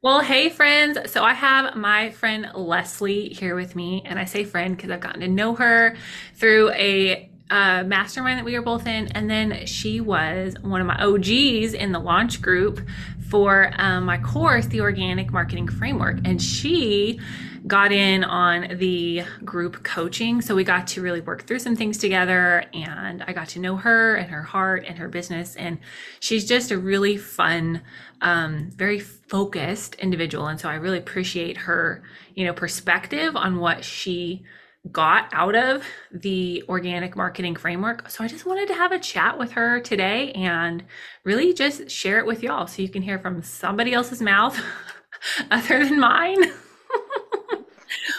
Well, hey, friends. So I have my friend Lesley here with me, and I say friend because I've gotten to know her through a uh, mastermind that we were both in, and then she was one of my OGs in the launch group for um, my course, the Organic Marketing Framework, and she got in on the group coaching. So we got to really work through some things together and I got to know her and her heart and her business. And she's just a really fun, um, very focused individual. And so I really appreciate her, you know, perspective on what she got out of the organic marketing framework. So I just wanted to have a chat with her today and really just share it with y'all so you can hear from somebody else's mouth other than mine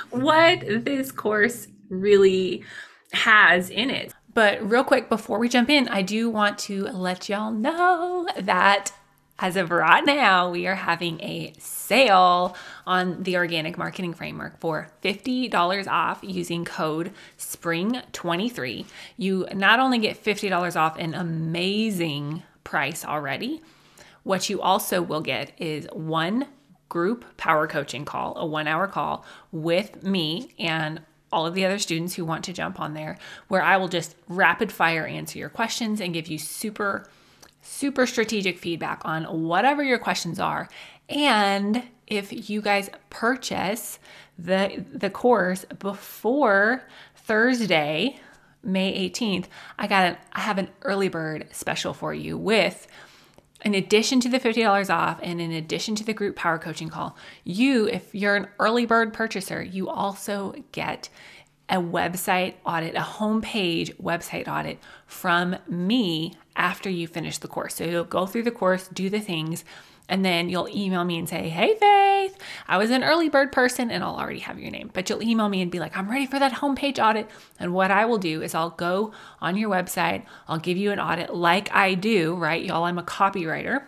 what this course really has in it. But real quick, before we jump in, I do want to let y'all know that as of right now, we are having a sale on the organic marketing framework for $50 off using code SPRING23. You not only get $50 off an amazing price already, what you also will get is one group power coaching call, a one hour call with me and all of the other students who want to jump on there, where I will just rapid fire answer your questions and give you super, super strategic feedback on whatever your questions are. And if you guys purchase the the course before Thursday, May 18th, I got an I have an early bird special for you with in addition to the $50 off and in addition to the group power coaching call, you, if you're an early bird purchaser, you also get a website audit, a homepage website audit from me after you finish the course. So you'll go through the course, do the things, and then you'll email me and say, Hey, Faith, I was an early bird person, and I'll already have your name. But you'll email me and be like, I'm ready for that homepage audit. And what I will do is I'll go on your website, I'll give you an audit like I do, right? Y'all, I'm a copywriter.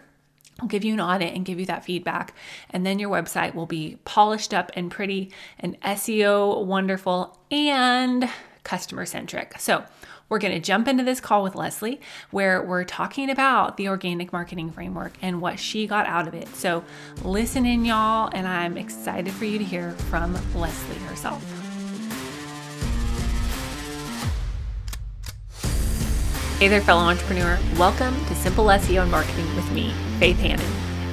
I'll give you an audit and give you that feedback. And then your website will be polished up and pretty and SEO wonderful and customer centric. So, we're going to jump into this call with Lesley where we're talking about the organic marketing framework and what she got out of it. So listen in, y'all, and I'm excited for you to hear from Lesley herself. Hey there, fellow entrepreneur. Welcome to Simple SEO and Marketing with me, Faith Hanan.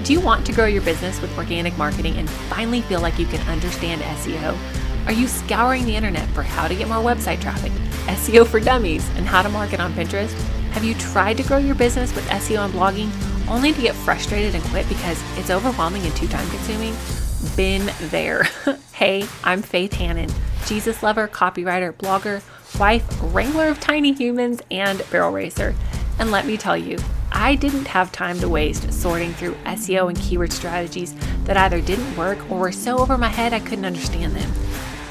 Do you want to grow your business with organic marketing and finally feel like you can understand SEO? Are you scouring the internet for how to get more website traffic, SEO for dummies, and how to market on Pinterest? Have you tried to grow your business with SEO and blogging only to get frustrated and quit because it's overwhelming and too time consuming? Been there. hey, I'm Faith Hanan, Jesus lover, copywriter, blogger, wife, wrangler of tiny humans, and barrel racer. And let me tell you, I didn't have time to waste sorting through SEO and keyword strategies that either didn't work or were so over my head I couldn't understand them.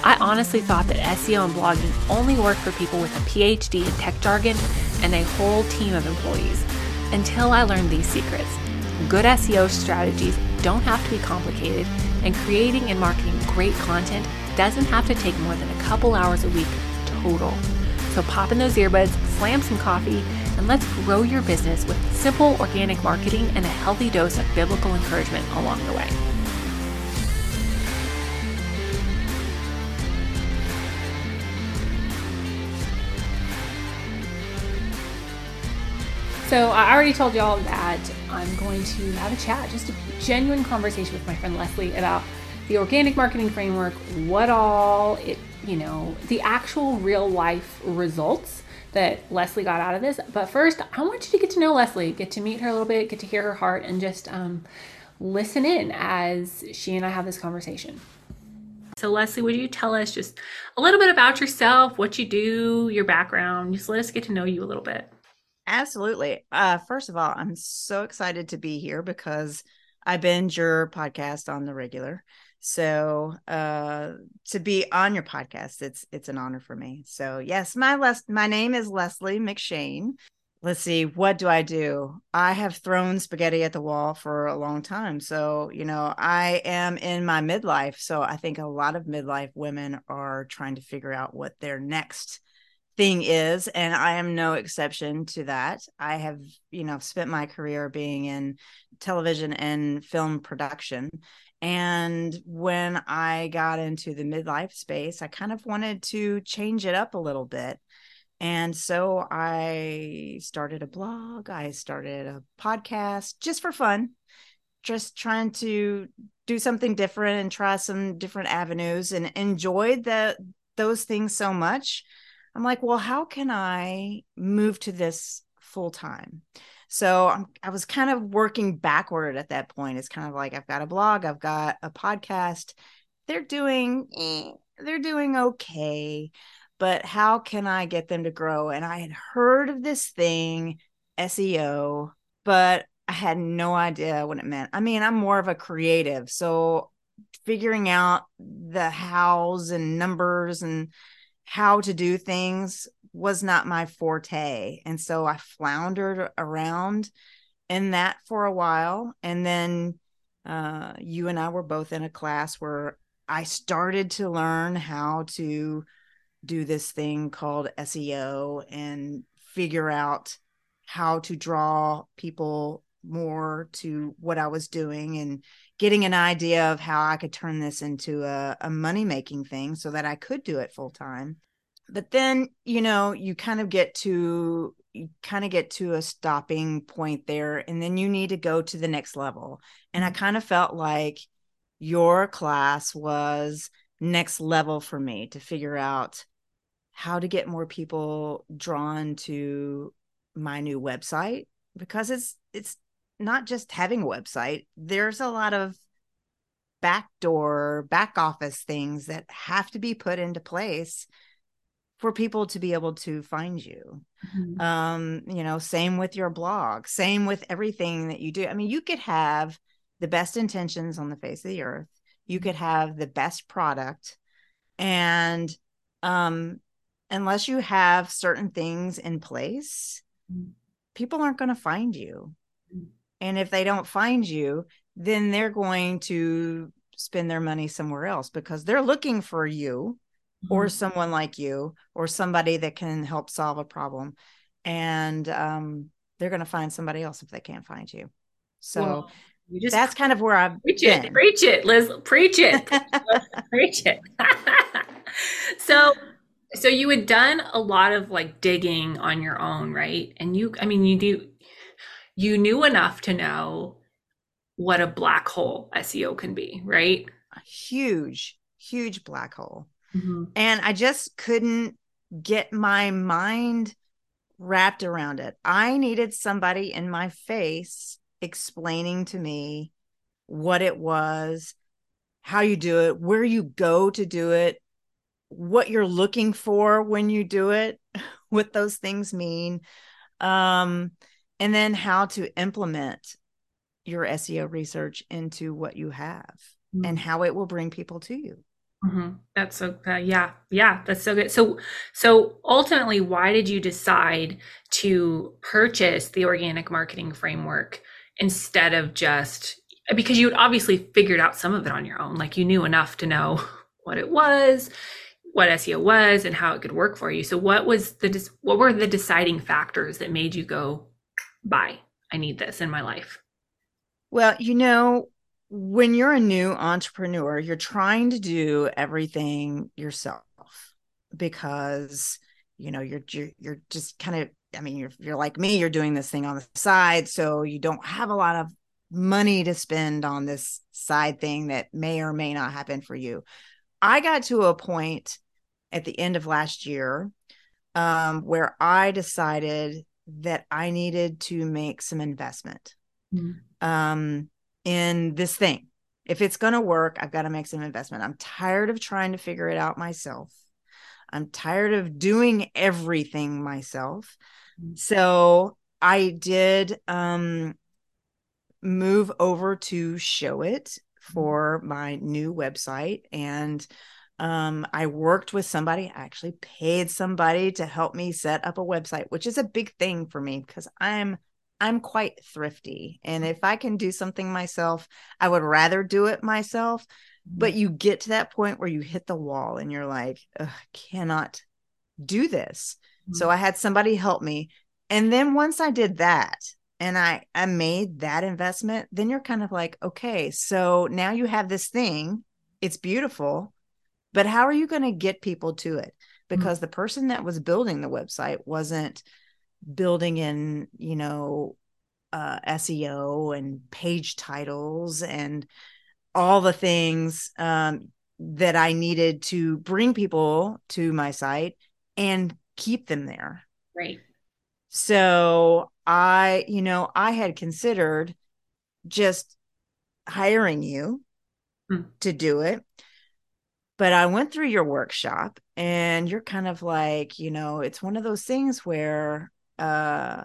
I honestly thought that SEO and blogging only worked for people with a PhD in tech jargon and a whole team of employees until I learned these secrets. Good SEO strategies don't have to be complicated, and creating and marketing great content doesn't have to take more than a couple hours a week total. So pop in those earbuds, slam some coffee, and let's grow your business with simple organic marketing and a healthy dose of biblical encouragement along the way. So I already told y'all that I'm going to have a chat, just a genuine conversation with my friend Lesley about the organic marketing framework, what all it, you know, the actual real life results that Lesley got out of this. But first, I want you to get to know Lesley, get to meet her a little bit, get to hear her heart, and just um, listen in as she and I have this conversation. So, Lesley, would you tell us just a little bit about yourself, what you do, your background? Just let us get to know you a little bit. Absolutely. Uh, first of all, I'm so excited to be here because I binge your podcast on the regular. So uh, to be on your podcast, it's it's an honor for me. So yes, my Les- my name is Lesley McShane. Let's see, what do I do? I have thrown spaghetti at the wall for a long time. So, you know, I am in my midlife. So I think a lot of midlife women are trying to figure out what their next thing is and i am no exception to that. I have you know spent my career being in television and film production. And when i got into the midlife space i kind of wanted to change it up a little bit. And so i started a blog i started a podcast just for fun just trying to do something different and try some different avenues and enjoyed the those things so much I'm like, well, how can I move to this full time? So I'm, I was kind of working backward at that point. It's kind of like I've got a blog, I've got a podcast. They're doing, eh, they're doing okay, but how can I get them to grow? And I had heard of this thing, SEO, but I had no idea what it meant. I mean, I'm more of a creative, so figuring out the hows and numbers and how to do things was not my forte. And so I floundered around in that for a while. And then uh, you and I were both in a class where I started to learn how to do this thing called SEO and figure out how to draw people more to what I was doing and getting an idea of how I could turn this into a, a money making thing so that I could do it full time. But then, you know, you kind of get to you kind of get to a stopping point there and then you need to go to the next level. And I mm-hmm. kind of felt like your class was next level for me to figure out how to get more people drawn to my new website because it's it's not just having a website there's a lot of backdoor back office things that have to be put into place for people to be able to find you mm-hmm. um you know same with your blog same with everything that you do i mean you could have the best intentions on the face of the earth you could have the best product and um unless you have certain things in place mm-hmm. people aren't going to find you mm-hmm. And if they don't find you then they're going to spend their money somewhere else because they're looking for you mm-hmm. or someone like you or somebody that can help solve a problem. And um, they're going to find somebody else if they can't find you. So well, you just that's kind of where i've preach been. it preach it liz preach it. Preach it. So so you had done a lot of like digging on your own right? And you i mean you do you knew enough to know what a black hole seo can be right a huge huge black hole Mm-hmm. And I just couldn't get my mind wrapped around it. I needed somebody in my face explaining to me what it was, how you do it, where you go to do it, what you're looking for when you do it, what those things mean, um, and then how to implement your SEO research into what you have mm-hmm. and how it will bring people to you. Mm-hmm. That's so uh, yeah yeah that's so good. So so ultimately, why did you decide to purchase the organic marketing framework instead of just because you had obviously figured out some of it on your own, like you knew enough to know what it was, what SEO was, and how it could work for you. So what was the what were the deciding factors that made you go buy? I need this in my life. Well, you know, when you're a new entrepreneur, you're trying to do everything yourself because you know you're you're, you're just kind of I mean you're you're like me, you're doing this thing on the side, so you don't have a lot of money to spend on this side thing that may or may not happen for you. I got to a point at the end of last year um, where I decided that I needed to make some investment. Mm-hmm. Um, in this thing. If it's going to work, I've got to make some investment. I'm tired of trying to figure it out myself. I'm tired of doing everything myself. Mm-hmm. So I did um, move over to Showit mm-hmm. for my new website. And um, I worked with somebody, I actually paid somebody to help me set up a website, which is a big thing for me because I'm I'm quite thrifty. And if I can do something myself, I would rather do it myself. But mm-hmm. you get to that point where you hit the wall and you're like, I cannot do this. Mm-hmm. So I had somebody help me. And then once I did that and I I made that investment, then you're kind of like, okay, so now you have this thing. It's beautiful, but how are you going to get people to it? Mm-hmm. Because mm-hmm. the person that was building the website wasn't building in, you know, uh, SEO and page titles and all the things um, that I needed to bring people to my site and keep them there. Right. So I, you know, I had considered just hiring you hmm. to do it. But I went through your workshop and you're kind of like, you know, it's one of those things where uh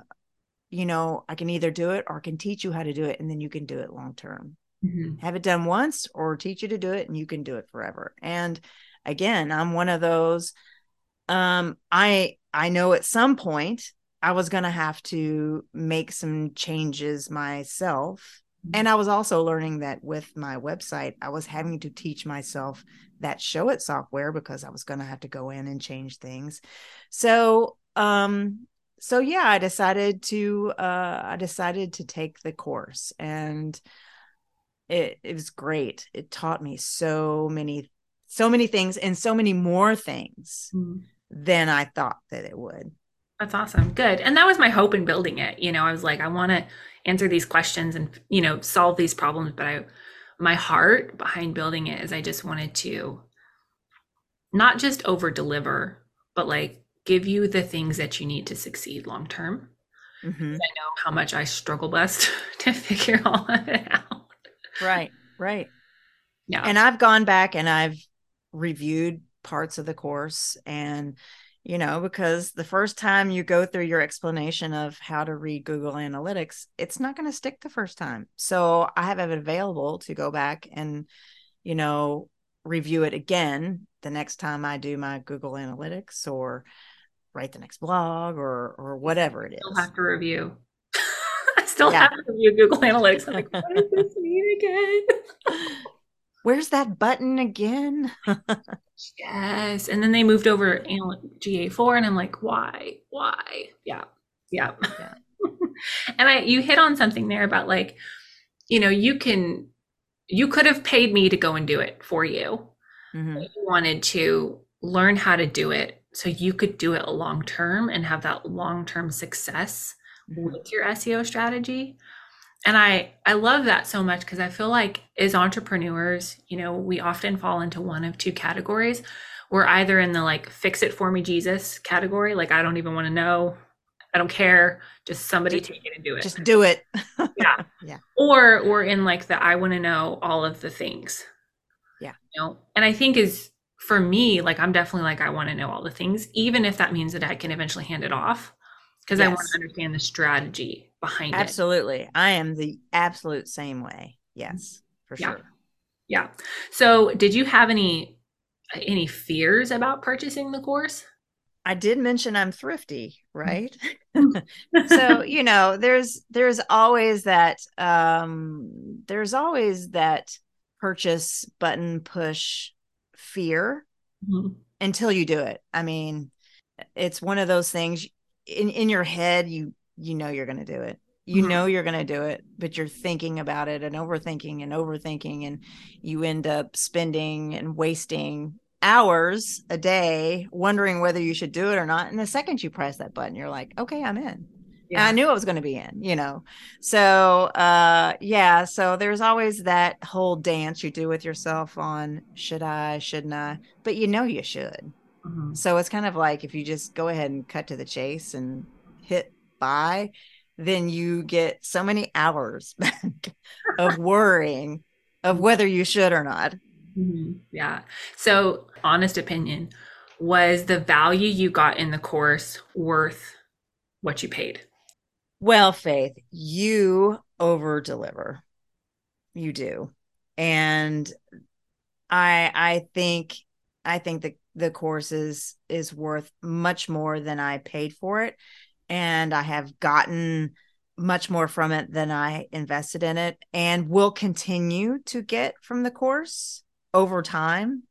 you know, I can either do it or I can teach you how to do it and then you can do it long term. Mm-hmm. Have it done once or teach you to do it and you can do it forever. And again, I'm one of those um I I know at some point I was going to have to make some changes myself. Mm-hmm. And I was also learning that with my website, I was having to teach myself that Showit software because I was going to have to go in and change things. So, um so yeah, I decided to uh I decided to take the course and it it was great. It taught me so many so many things and so many more things mm. than I thought that it would. That's awesome. Good. And that was my hope in building it. You know, I was like I want to answer these questions and you know, solve these problems, but I my heart behind building it is I just wanted to not just over deliver, but like give you the things that you need to succeed long term. Mm-hmm. I know how much I struggle best to figure all of it out. Right, right. Yeah. And I've gone back and I've reviewed parts of the course and you know because the first time you go through your explanation of how to read Google Analytics it's not going to stick the first time. So I have it available to go back and you know review it again the next time I do my Google Analytics or write the next blog or or whatever it is. I still have to review. I still yeah. have to review Google Analytics. I'm like, what does this mean again? Where's that button again? yes. And then they moved over GA4 and I'm like, why? Why? Yeah. Yeah. yeah. and I you hit on something there about like, you know, you can you could have paid me to go and do it for you. Mm-hmm. you wanted to learn how to do it so you could do it long term and have that long term success mm-hmm. with your SEO strategy. And I I love that so much because I feel like as entrepreneurs, you know, we often fall into one of two categories. We're either in the like fix it for me Jesus category, like I don't even want to know, I don't care, just somebody just, take it and do it. Just do it. yeah. Yeah. Or we're in like the I want to know all of the things. Yeah. You know, and I think is for me, like I'm definitely like I want to know all the things, even if that means that I can eventually hand it off, because yes. I want to understand the strategy behind absolutely. it. Absolutely, I am the absolute same way. Yes, for yeah. sure. Yeah. So, did you have any any fears about purchasing the course? I did mention I'm thrifty, right? so, you know, there's there's always that um there's always that purchase button push fear mm-hmm. until you do it. I mean, it's one of those things in in your head you you know you're going to do it. You mm-hmm. know you're going to do it, but you're thinking about it and overthinking and overthinking and you end up spending and wasting hours a day wondering whether you should do it or not. And the second you press that button, you're like, okay, I'm in yeah. I knew I was going to be in, you know. So, uh yeah, so there's always that whole dance you do with yourself on should I, shouldn't I? But you know you should. Mm-hmm. So it's kind of like if you just go ahead and cut to the chase and hit buy, then you get so many hours back of worrying of whether you should or not. Mm-hmm. Yeah. So, honest opinion, was the value you got in the course worth what you paid? Well, Faith, you over deliver. You do. And I I think I think the the course is is worth much more than I paid for it. And I have gotten much more from it than I invested in it and will continue to get from the course over time.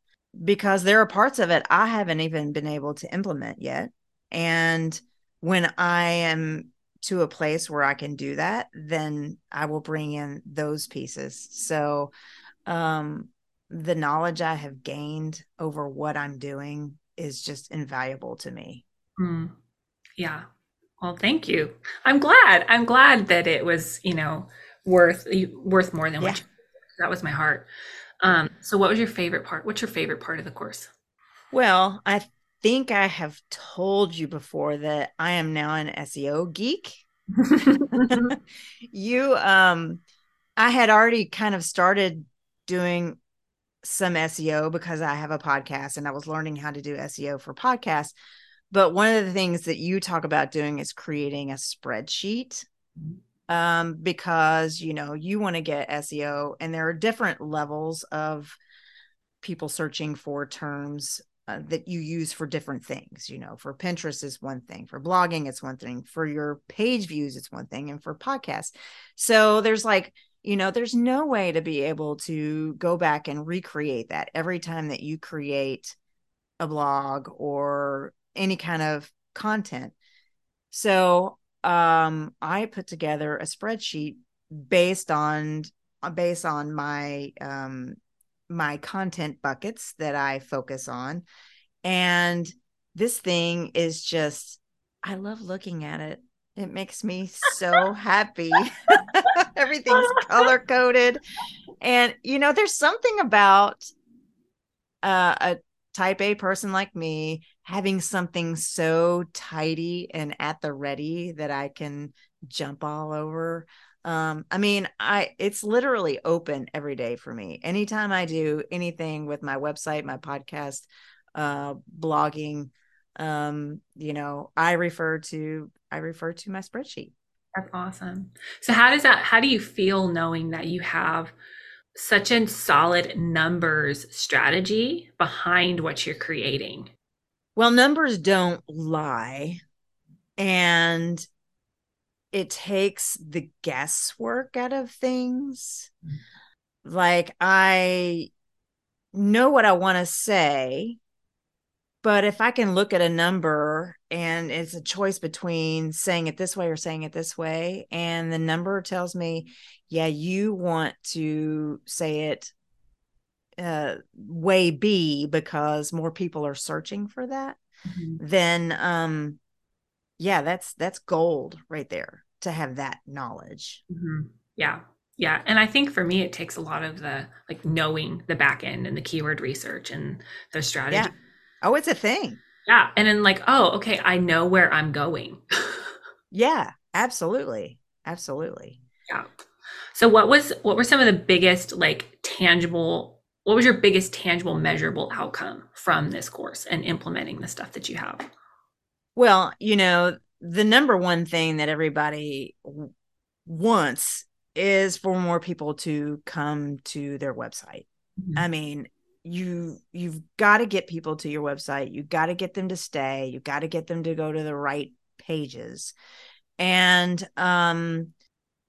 because there are parts of it I haven't even been able to implement yet. And when I am to a place where I can do that, then I will bring in those pieces. So, um, the knowledge I have gained over what I'm doing is just invaluable to me. Mm. Yeah. Well, thank you. I'm glad. I'm glad that it was, you know, worth worth more than yeah. what you, that was my heart. Um, so what was your favorite part? What's your favorite part of the course? Well, I think I have told you before that I am now an SEO geek. you um I had already kind of started doing some SEO because I have a podcast and I was learning how to do SEO for podcasts. But one of the things that you talk about doing is creating a spreadsheet um, because you know you want to get SEO, and there are different levels of people searching for terms uh, that you use for different things. You know, for Pinterest is one thing, for blogging it's one thing, for your page views it's one thing, and for podcasts. So there's like you know there's no way to be able to go back and recreate that every time that you create a blog or any kind of content so um i put together a spreadsheet based on based on my um my content buckets that i focus on and this thing is just i love looking at it it makes me so happy. Everything's color coded. And, you know, there's something about uh, a type A person like me having something so tidy and at the ready that I can jump all over. Um, I mean, I it's literally open every day for me. Anytime I do anything with my website, my podcast, uh, blogging, um, you know, I refer to I refer to my spreadsheet. That's awesome. So how does that how do you feel knowing that you have such a solid numbers strategy behind what you're creating? Well, numbers don't lie. And it takes the guesswork out of things. Mm-hmm. Like I know what I want to say, but if I can look at a number and it's a choice between saying it this way or saying it this way, and the number tells me, yeah, you want to say it uh, way B because more people are searching for that, mm-hmm. then um, yeah, that's that's gold right there to have that knowledge. Mm-hmm. Yeah. Yeah. And I think for me, it takes a lot of the like knowing the back end and the keyword research and the strategy. Yeah Oh, it's a thing. Yeah. And then like, oh, okay, I know where I'm going. yeah, absolutely. Absolutely. Yeah. So what was what were some of the biggest like tangible what was your biggest tangible measurable outcome from this course and implementing the stuff that you have? Well, you know, the number one thing that everybody wants is for more people to come to their website. Mm-hmm. I mean, you you've got to get people to your website. You got to get them to stay. You got to get them to go to the right pages. And um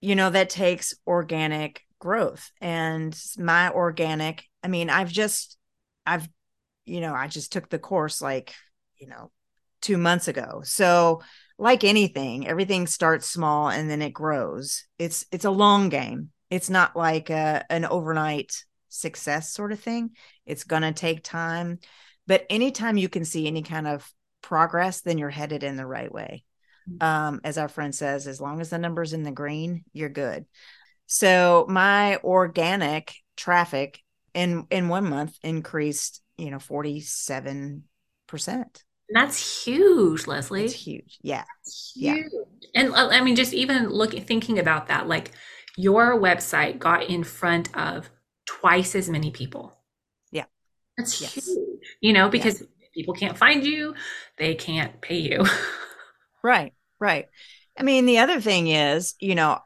you know that takes organic growth. And my organic i mean i've just i've you know i just took the course like you know 2 months ago. So like anything everything starts small and then it grows. It's it's a long game. It's not like a, an overnight success sort of thing. It's going to take time. But anytime you can see any kind of progress, then you're headed in the right way. Mm-hmm. Um, as our friend says, as long as the number's in the green, you're good. So my organic traffic in in one month increased, you know, 47%. That's huge, Lesley. It's huge. Yeah. huge. Yeah. And uh, I mean, just even looking, thinking about that, like your website got in front of twice as many people. Yeah. That's yes. huge, you know, because yeah. people can't find you, they can't pay you. right, right. I mean, the other thing is, you know,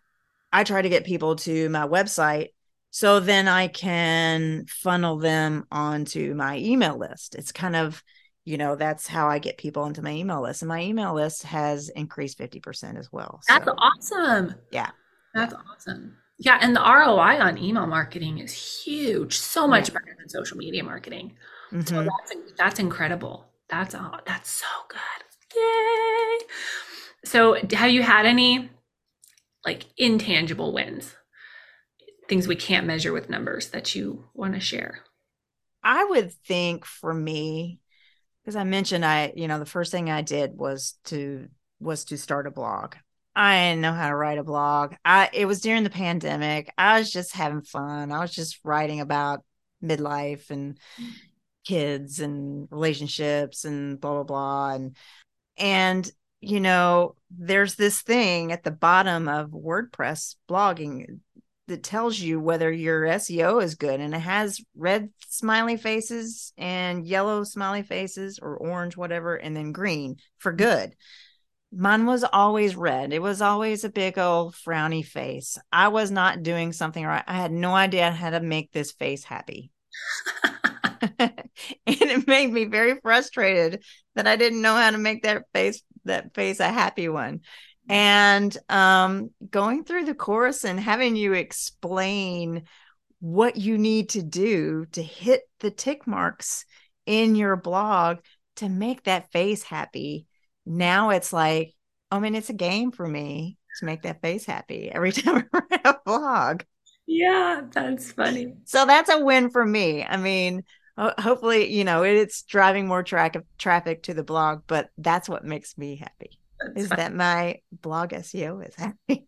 I try to get people to my website so then I can funnel them onto my email list. It's kind of, you know, that's how I get people into my email list. And my email list has increased 50% as well. That's so, awesome. Yeah. That's awesome. Yeah, and the ROI on email marketing is huge, so much better than social media marketing. So Mhm. that's that's incredible. That's all. That's so good. Yay! So, have you had any like intangible wins, things we can't measure with numbers that you want to share? I would think for me, because I mentioned I, you know, the first thing I did was to was to start a blog. I didn't know how to write a blog. I it was during the pandemic. I was just having fun. I was just writing about midlife and kids and relationships and blah blah blah and and you know there's this thing at the bottom of WordPress blogging that tells you whether your SEO is good and it has red smiley faces and yellow smiley faces or orange whatever and then green for good. Mine was always red. It was always a big old frowny face. I was not doing something right. I had no idea how to make this face happy. and it made me very frustrated that I didn't know how to make that face that face a happy one. And um, going through the course and having you explain what you need to do to hit the tick marks in your blog to make that face happy. Now it's like, I mean, it's a game for me to make that face happy every time I write a blog. Yeah, that's funny. So that's a win for me. I mean, hopefully, you know, it's driving more track of traffic to the blog, but that's what makes me happy That's is funny. that my blog SEO is happy.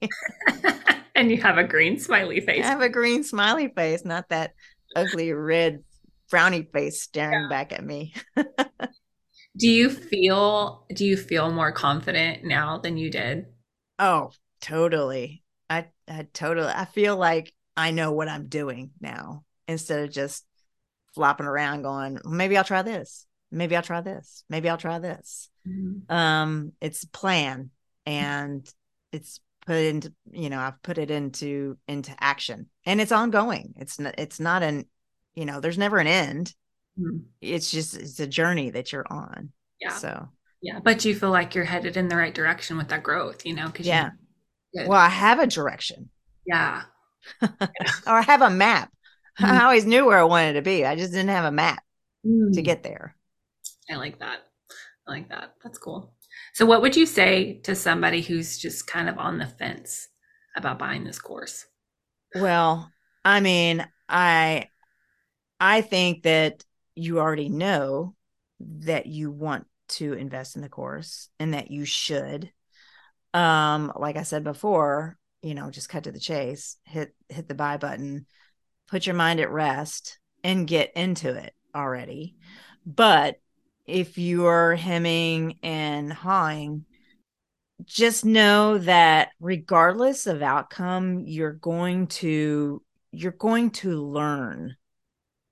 and you have a green smiley face. I have a green smiley face, not that ugly red frowny face staring back at me. Do you feel do you feel more confident now than you did? Oh, totally. I I totally I feel like I know what I'm doing now instead of just flopping around going, maybe I'll try this. Maybe I'll try this. Maybe I'll try this. um it's plan and it's put into you know i've put it into into action and it's ongoing it's not it's not an you know there's never an end Mhm. it's just it's a journey that you're on Yeah. so Yeah, but you feel like you're headed in the right direction with that growth, you know? Because yeah well i have a direction yeah, or i have a map Mhm. i always knew where i wanted to be i just didn't have a map to Mm. get there I like that. I like that. That's cool. So, what would you say to somebody who's just kind of on the fence about buying this course? Well, I mean, I I think that you already know that you want to invest in the course and that you should. Um, like I said before, you know, just cut to the chase, hit hit the buy button, put your mind at rest and get into it already. But if you're hemming and hawing, just know that regardless of outcome you're going to you're going to learn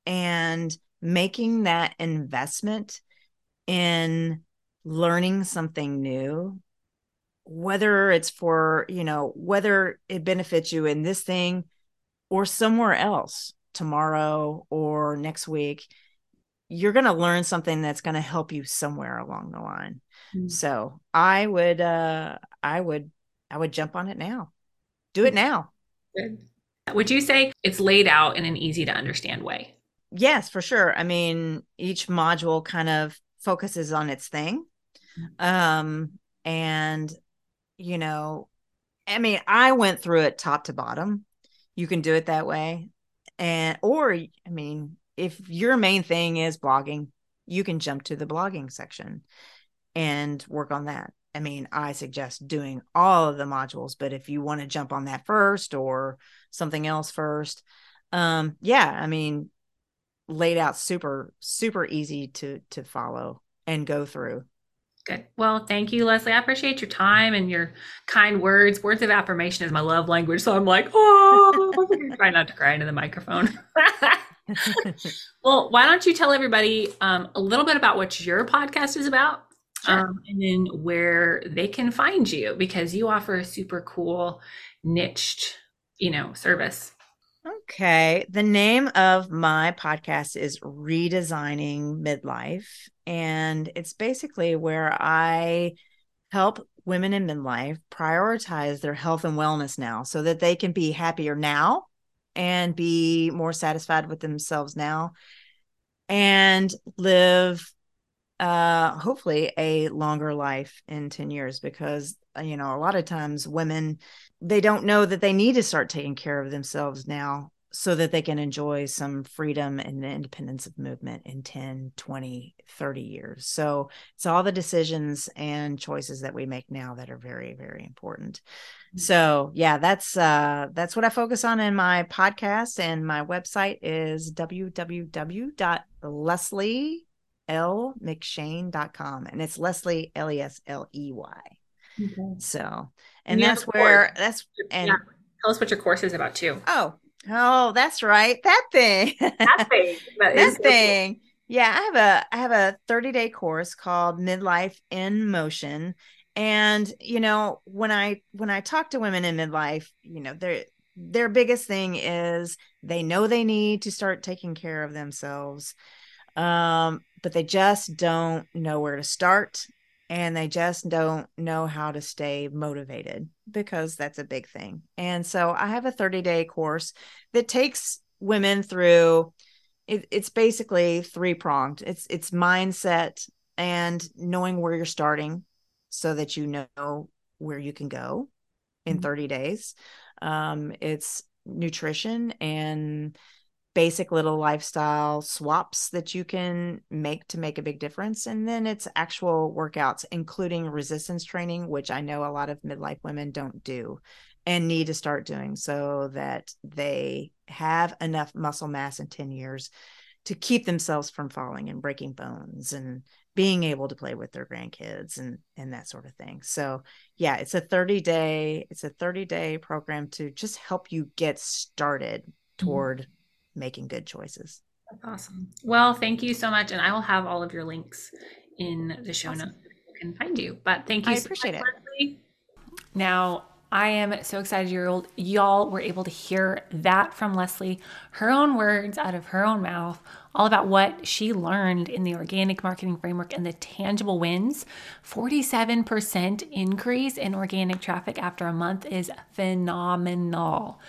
and making that investment in learning something new whether it's for you know whether it benefits you in this thing or somewhere else tomorrow or next week you're going to learn something that's going to help you somewhere along the line Mm. so I would uh I would I would jump on it now. Do it now. Good. Would you say it's laid out in an easy to understand way? Yes, for sure. I mean, each module kind of focuses on its thing. Um and you know, I mean, I went through it top to bottom. You can do it that way. And or I mean, if your main thing is blogging, you can jump to the blogging section and work on that. I mean, I suggest doing all of the modules, but if you want to jump on that first or something else first, um, yeah, I mean, laid out super, super easy to to follow and go through. Good. Well, thank you, Lesley. I appreciate your time and your kind words. Words of affirmation is my love language. So I'm like, oh, try not to cry into the microphone. well, why don't you tell everybody um, a little bit about what your podcast is about? Sure. Um, and then where they can find you because you offer a super cool niched, you know, service. Okay. The name of my podcast is Redesigning Midlife. And it's basically where I help women in midlife prioritize their health and wellness now so that they can be happier now and be more satisfied with themselves now and live uh hopefully a longer life in 10 years because you know a lot of times women they don't know that they need to start taking care of themselves now so that they can enjoy some freedom and the independence of movement in 10 20 30 years. So it's all the decisions and choices that we make now that are very very important. So yeah that's uh that's what i focus on in my podcast and my website is www.lesley.lmcshane.com and it's lesley l-e-s-l-e-y okay. so and, that's where that's and yeah. tell us what your course is about too oh Oh, that's right. That thing. That thing. That, that thing. Yeah, I have a I have a 30-day course called Midlife in Motion. And you know, when I when I talk to women in midlife, you know, their their biggest thing is they know they need to start taking care of themselves. Um, but they just don't know where to start and they just don't know how to stay motivated because that's a big thing. And so I have a 30 day course that takes women through it, it's basically three pronged. It's it's mindset and knowing where you're starting so that you know where you can go in mm-hmm. 30 days. Um, it's nutrition and basic little lifestyle swaps that you can make to make a big difference. And then it's actual workouts, including resistance training, which I know a lot of midlife women don't do and need to start doing so that they have enough muscle mass in 10 years to keep themselves from falling and breaking bones and being able to play with their grandkids and and that sort of thing. So, yeah, it's a 30 day it's a 30 day program to just help you get started mm-hmm. toward making good choices. That's awesome. Well, thank you so much. And I will have all of your links in the show awesome. notes so can find you. But thank you. I so appreciate much, it. Now, I am so excited you y'all were able to hear that from Lesley, her own words out of her own mouth, all about what she learned in the organic marketing framework and the tangible wins. 47% increase in organic traffic after a month is phenomenal.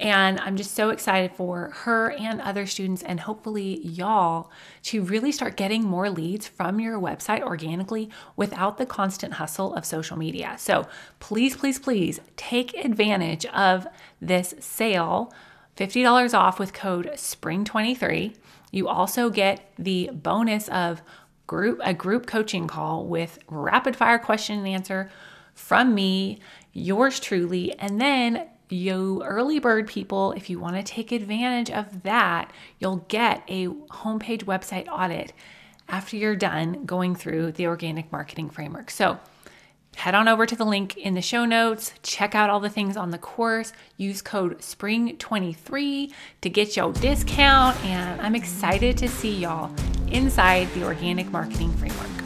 And I'm just so excited for her and other students, and hopefully y'all, to really start getting more leads from your website organically without the constant hustle of social media. So please, please, please take advantage of this sale $50 off with code SPRING23. You also get the bonus of group a group coaching call with rapid fire question and answer from me, yours truly, and then you early bird people, if you want to take advantage of that, you'll get a homepage website audit after you're done going through the organic marketing framework. So, head on over to the link in the show notes, check out all the things on the course, use code SPRING23 to get your discount, and I'm excited to see y'all inside the organic marketing framework.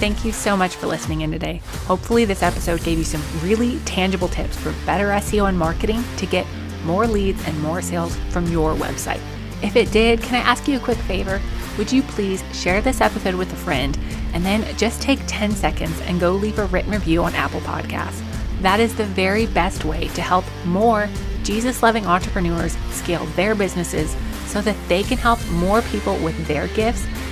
Thank you so much for listening in today. Hopefully, this episode gave you some really tangible tips for better SEO and marketing to get more leads and more sales from your website. If it did, can I ask you a quick favor? Would you please share this episode with a friend and then just take 10 seconds and go leave a written review on Apple Podcasts? That is the very best way to help more Jesus loving entrepreneurs scale their businesses so that they can help more people with their gifts